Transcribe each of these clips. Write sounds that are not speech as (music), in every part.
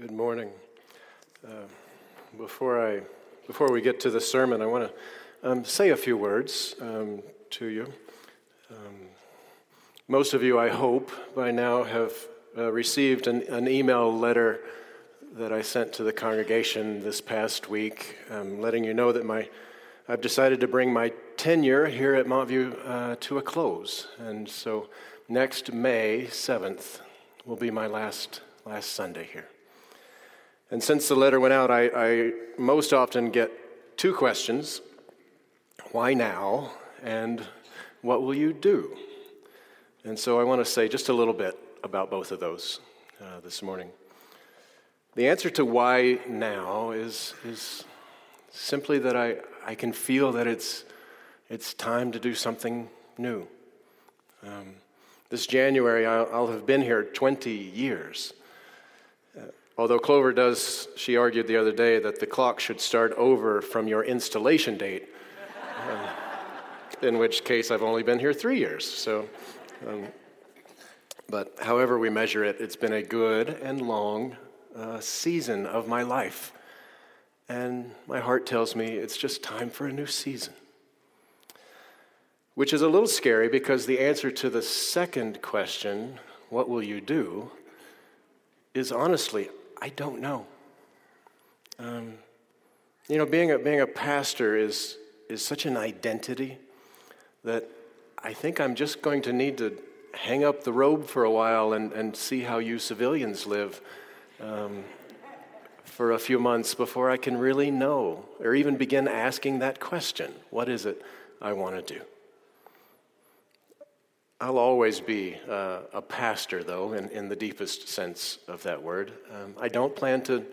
Good morning. Uh, before, I, before we get to the sermon, I want to um, say a few words um, to you. Um, most of you, I hope, by now have uh, received an, an, email letter that I sent to the congregation this past week, um, letting you know that my, I've decided to bring my tenure here at Montview uh, to a close. And so next May 7th will be my last, last Sunday here. And since the letter went out, I, I most often get two questions why now? And what will you do? And so I want to say just a little bit about both of those uh, this morning. The answer to why now is, is simply that I, I can feel that it's, it's time to do something new. Um, this January, I'll, I'll, have been here 20 years. Although Clover does, she argued the other day that the clock should start over from your installation date, uh, in which case I've only been here three years. So, um, but however we measure it, it's been a good and long uh, season of my life. And my heart tells me it's just time for a new season. Which is a little scary because the answer to the second question, what will you do, is honestly, I don't know. Um, you know, being a, being a pastor is, is such an identity that I think I'm just going to need to hang up the robe for a while and, and see how you civilians live um, for a few months before I can really know or even begin asking that question what is it I want to do? I'll always be uh, a pastor, though, in, in the deepest sense of that word. Um, I don't plan to,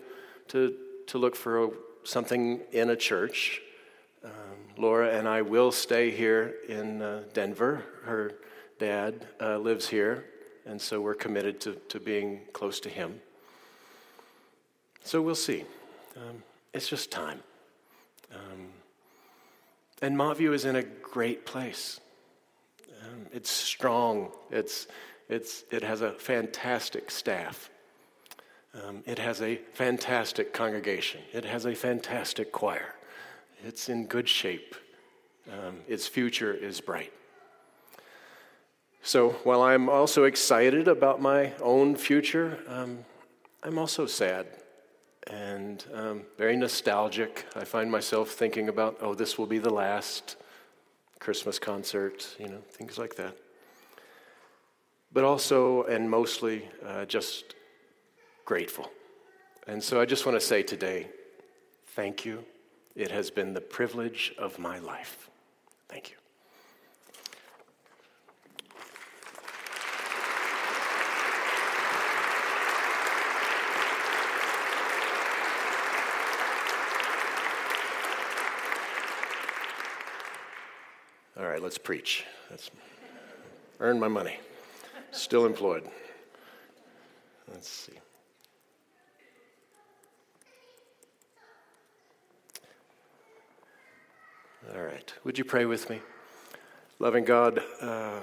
to, to look for a, something in a church. Um, Laura and I will stay here in uh, Denver. Her dad uh, lives here, and so we're committed to, to being close to him. So we'll see. Um, it's just time. Um, and Montview is in a great place. It's strong. It's, it's, it has a fantastic staff. Um, it has a fantastic congregation. It has a fantastic choir. It's in good shape. Um, its future is bright. So while I'm also excited about my own future, um, I'm also sad and um, very nostalgic. I find myself thinking about, oh, this will be the last. Christmas concert, you know, things like that. But also, and mostly, uh, just grateful. And so I just want to say today, thank you. It has been the privilege of my life. Thank you. Let's preach. Let's earn my money. Still employed. Let's see. All right. Would you pray with me? Loving God, uh,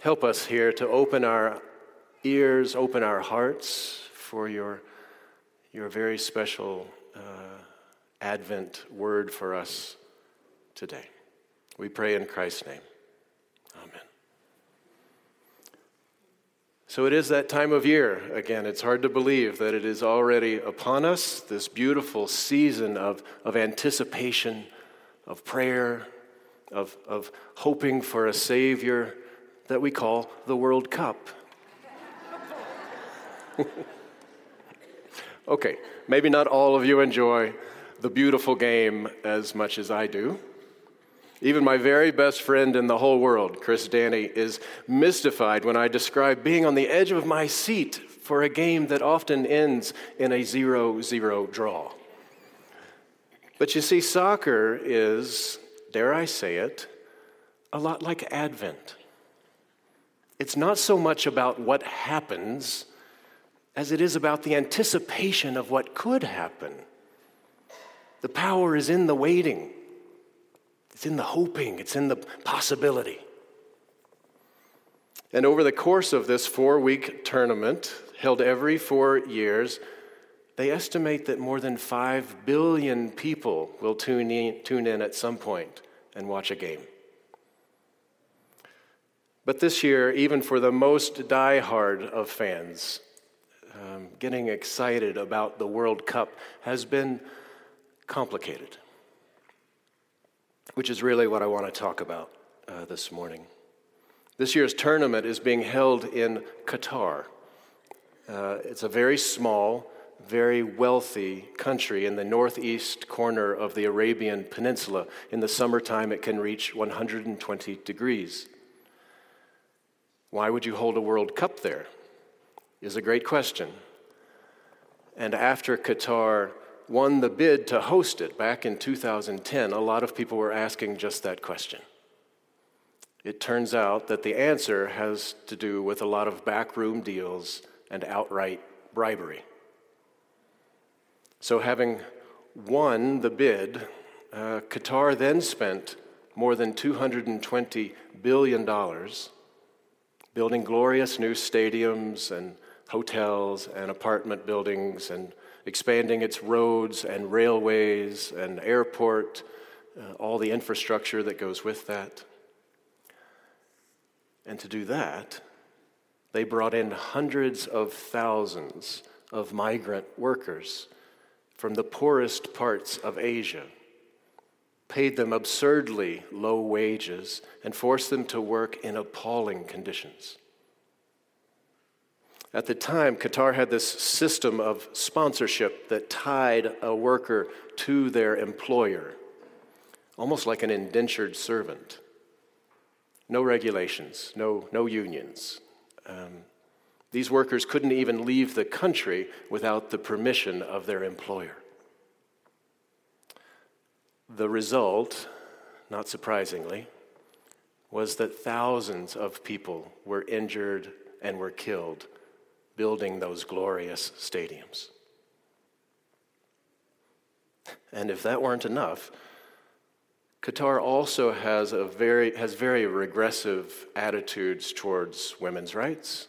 help us here to open our ears, open our hearts for your, your very special uh, Advent word for us today. We pray in Christ's name. Amen. So it is that time of year. Again, it's hard to believe that it is already upon us, this beautiful season of, of anticipation, of prayer, of, of hoping for a Savior that we call the World Cup. (laughs) okay, maybe not all of you enjoy the beautiful game as much as I do. Even my very best friend in the whole world, Chris Danny, is mystified when I describe being on the edge of my seat for a game that often ends in a 0 0 draw. But you see, soccer is, dare I say it, a lot like Advent. It's not so much about what happens as it is about the anticipation of what could happen. The power is in the waiting. It's in the hoping, it's in the possibility. And over the course of this four week tournament, held every four years, they estimate that more than 5 billion people will tune in, tune in at some point and watch a game. But this year, even for the most die-hard of fans, um, getting excited about the World Cup has been complicated, which is really what I want to talk about uh, this morning. This year's tournament is being held in Qatar. Uh, it's a very small, very wealthy country in the northeast corner of the Arabian Peninsula. In the summertime, it can reach 120 degrees. Why would you hold a World Cup there? Is a great question. And after Qatar won the bid to host it back in 2010, a lot of people were asking just that question. It turns out that the answer has to do with a lot of backroom deals and outright bribery. So, having won the bid, uh, Qatar then spent more than $220 billion building glorious new stadiums and hotels and apartment buildings and expanding its roads and railways and airport, uh, all the infrastructure that goes with that. And to do that, they brought in hundreds of thousands of migrant workers from the poorest parts of Asia, paid them absurdly low wages, and forced them to work in appalling conditions. At the time, Qatar had this system of sponsorship that tied a worker to their employer, almost like an indentured servant. No regulations, no, no unions. Um, these workers couldn't even leave the country without the permission of their employer. The result, not surprisingly, was that thousands of people were injured and were killed building those glorious stadiums. And if that weren't enough, Qatar also has, a very, has very regressive attitudes towards women's rights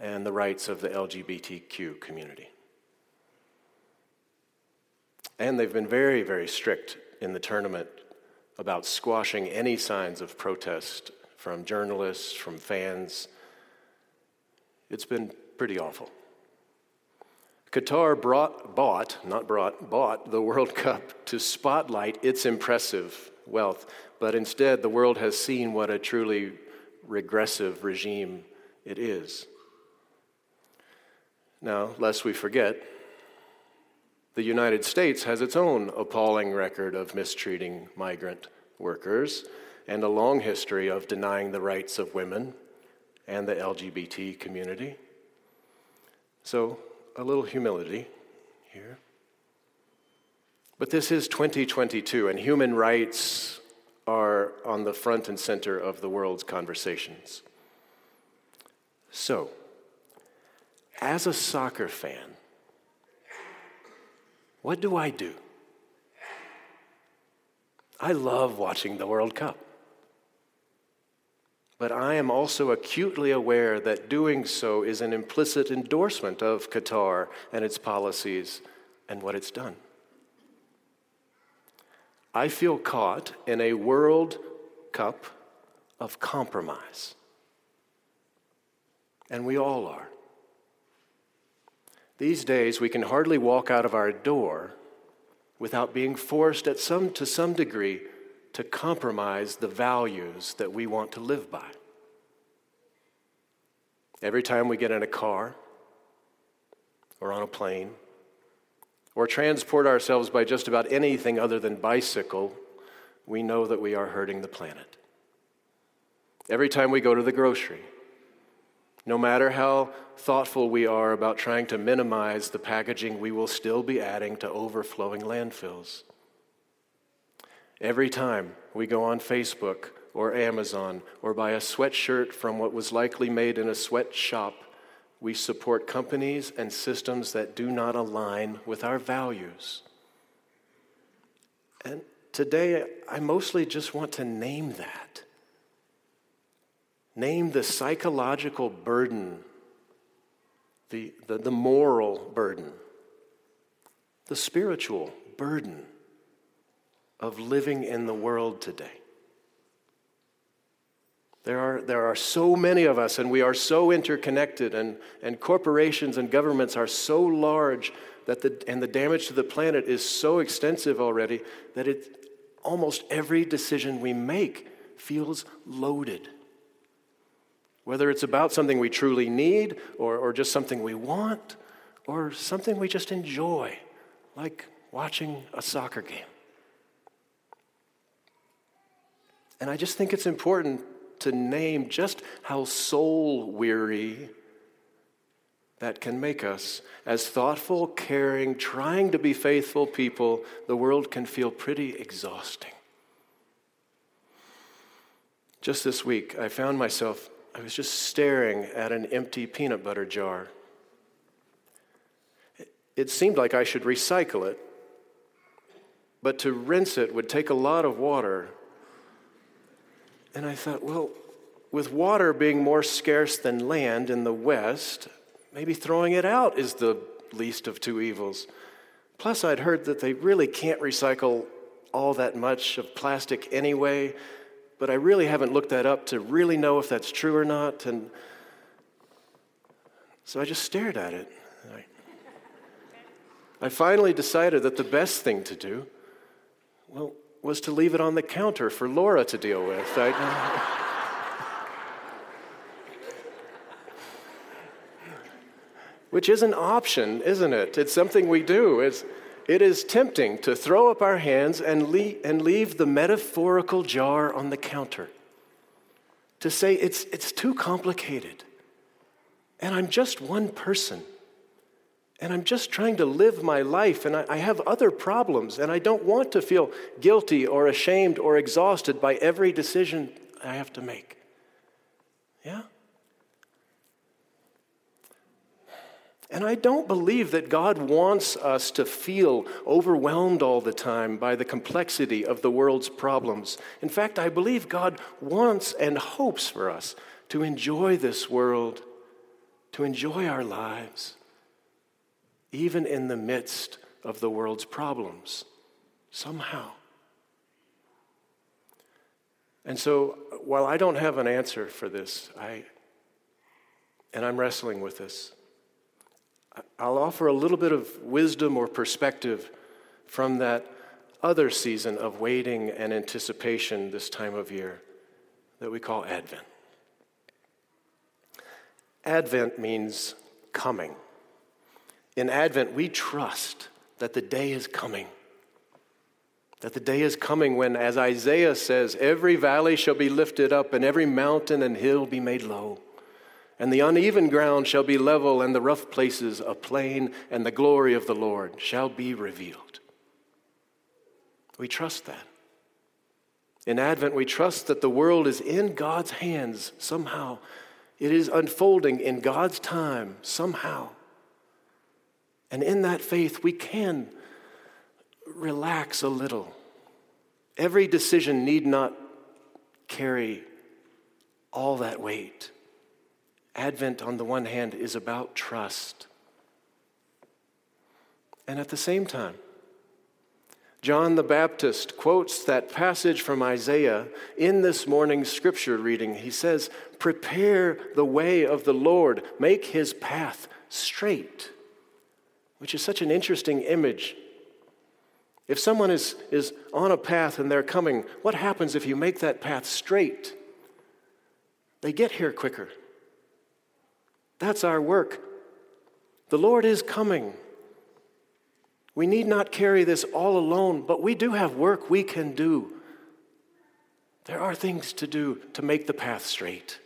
and the rights of the LGBTQ community. And they've been very, very strict in the tournament about squashing any signs of protest from journalists, from fans. It's been pretty awful. Qatar brought, bought, not brought, bought the World Cup to spotlight its impressive wealth, but instead the world has seen what a truly regressive regime it is. Now, lest we forget, the United States has its own appalling record of mistreating migrant workers and a long history of denying the rights of women and the LGBT community. So, a little humility here. But this is 2022, and human rights are on the front and center of the world's conversations. So, as a soccer fan, what do I do? I love watching the World Cup. But I am also acutely aware that doing so is an implicit endorsement of Qatar and its policies and what it's done. I feel caught in a World Cup of compromise. And we all are. These days, we can hardly walk out of our door without being forced at some, to some degree to compromise the values that we want to live by. Every time we get in a car or on a plane or transport ourselves by just about anything other than bicycle, we know that we are hurting the planet. Every time we go to the grocery, no matter how thoughtful we are about trying to minimize the packaging, we will still be adding to overflowing landfills. Every time we go on Facebook or Amazon or buy a sweatshirt from what was likely made in a sweatshop, we support companies and systems that do not align with our values. And today, I mostly just want to name that. name the psychological burden, the, the, the moral burden, the spiritual burden of living in the world today. There are, there are so many of us, and we are so interconnected, and, and corporations and governments are so large that the, and the damage to the planet is so extensive already that it, almost every decision we make feels loaded. Whether it's about something we truly need, or, or just something we want, or something we just enjoy, like watching a soccer game. And I just think it's important to name just how soul weary that can make us. As thoughtful, caring, trying to be faithful people, the world can feel pretty exhausting. Just this week, I found myself, I was just staring at an empty peanut butter jar. It seemed like I should recycle it, but to rinse it would take a lot of water and I thought, well, with water being more scarce than land in the West, maybe throwing it out is the least of two evils. Plus, I'd heard that they really can't recycle all that much of plastic anyway, but I really haven't looked that up to really know if that's true or not. And so I just stared at it. I finally decided that the best thing to do, well, was to leave it on the counter for Laura to deal with. I, Which is an option, isn't it? It's something we do. It's, it is tempting to throw up our hands and leave, and leave the metaphorical jar on the counter. To say it's, it's too complicated. And I'm just one person and I'm just trying to live my life, and I, I, have other problems, and I don't want to feel guilty or ashamed or exhausted by every decision I have to make. Yeah? And I don't believe that God wants us to feel overwhelmed all the time by the complexity of the world's problems. In fact, I believe God wants and hopes for us to enjoy this world, to enjoy our lives even in the midst of the world's problems, somehow. And so, while I don't have an answer for this, I, and I'm wrestling with this, I'll offer a little bit of wisdom or perspective from that other season of waiting and anticipation this time of year that we call Advent. Advent means coming. In Advent, we trust that the day is coming. That the day is coming when, as Isaiah says, every valley shall be lifted up and every mountain and hill be made low. And the uneven ground shall be level and the rough places a plain, and the glory of the Lord shall be revealed. We trust that. In Advent, we trust that the world is in God's hands somehow. It is unfolding in God's time somehow. And in that faith, we can relax a little. Every decision need not carry all that weight. Advent, on the one hand, is about trust. And at the same time, John the Baptist quotes that passage from Isaiah in this morning's scripture reading. He says, Prepare the way of the Lord, make his path straight which is such an interesting image. If someone is, is on a path and they're coming, what happens if you make that path straight? They get here quicker. That's our work. The Lord is coming. We need not carry this all alone, but we do have work we can do. There are things to do to make the path straight.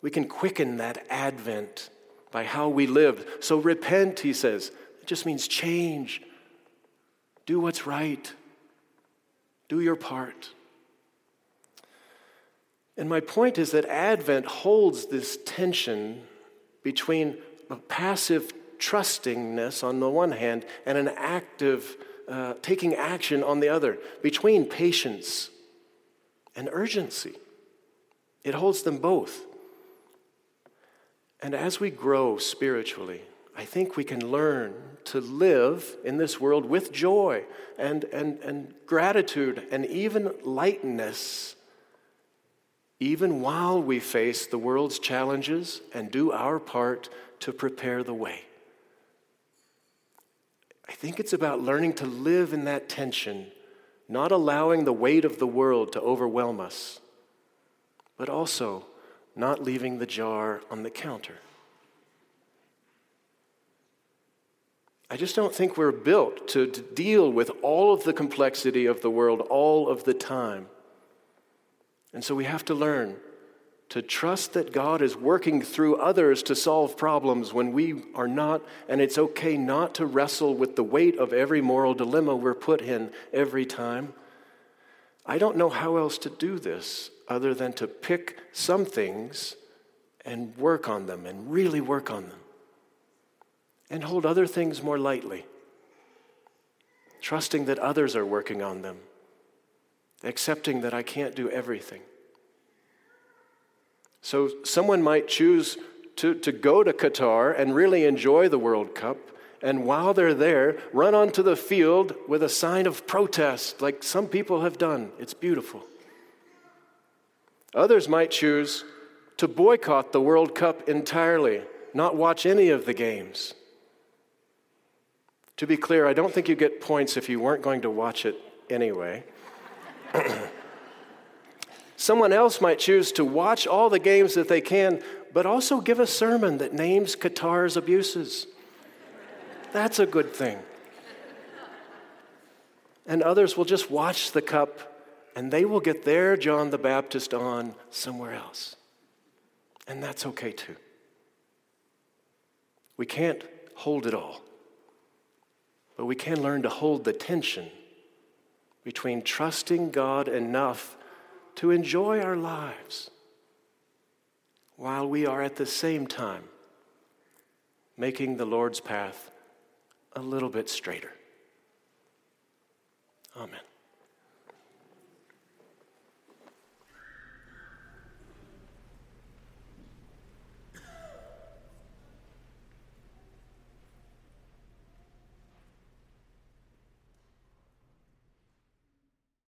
We can quicken that advent by how we lived. So repent, he says. It just means change. Do what's right. Do your part. And my point is that Advent holds this tension between a passive trustingness on the one hand and an active uh, taking action on the other, between patience and urgency. It holds them both. And as we grow spiritually, I think we can learn to live in this world with joy and, and, and gratitude and even lightness, even while we face the world's challenges and do our part to prepare the way. I think it's about learning to live in that tension, not allowing the weight of the world to overwhelm us, but also not leaving the jar on the counter. I just don't think we're built to, to, deal with all of the complexity of the world all of the time. And so we have to learn to trust that God is working through others to solve problems when we are not, and it's okay not to wrestle with the weight of every moral dilemma we're put in every time. I don't know how else to do this other than to pick some things and work on them and really work on them, and hold other things more lightly, trusting that others are working on them, accepting that I can't do everything. So someone might choose to, to go to Qatar and really enjoy the World Cup, and while they're there, run onto the field with a sign of protest, like some people have done. It's beautiful. Others might choose to boycott the World Cup entirely, not watch any of the games. To be clear, I don't think you get points if you weren't going to watch it anyway. (clears throat) Someone else might choose to watch all the games that they can, but also give a sermon that names Qatar's abuses. That's a good thing. And others will just watch the cup and they will get their John the Baptist on somewhere else. And that's okay too. We can't hold it all, but we can learn to hold the tension between trusting God enough to enjoy our lives while we are at the same time making the Lord's path a little bit straighter. Amen.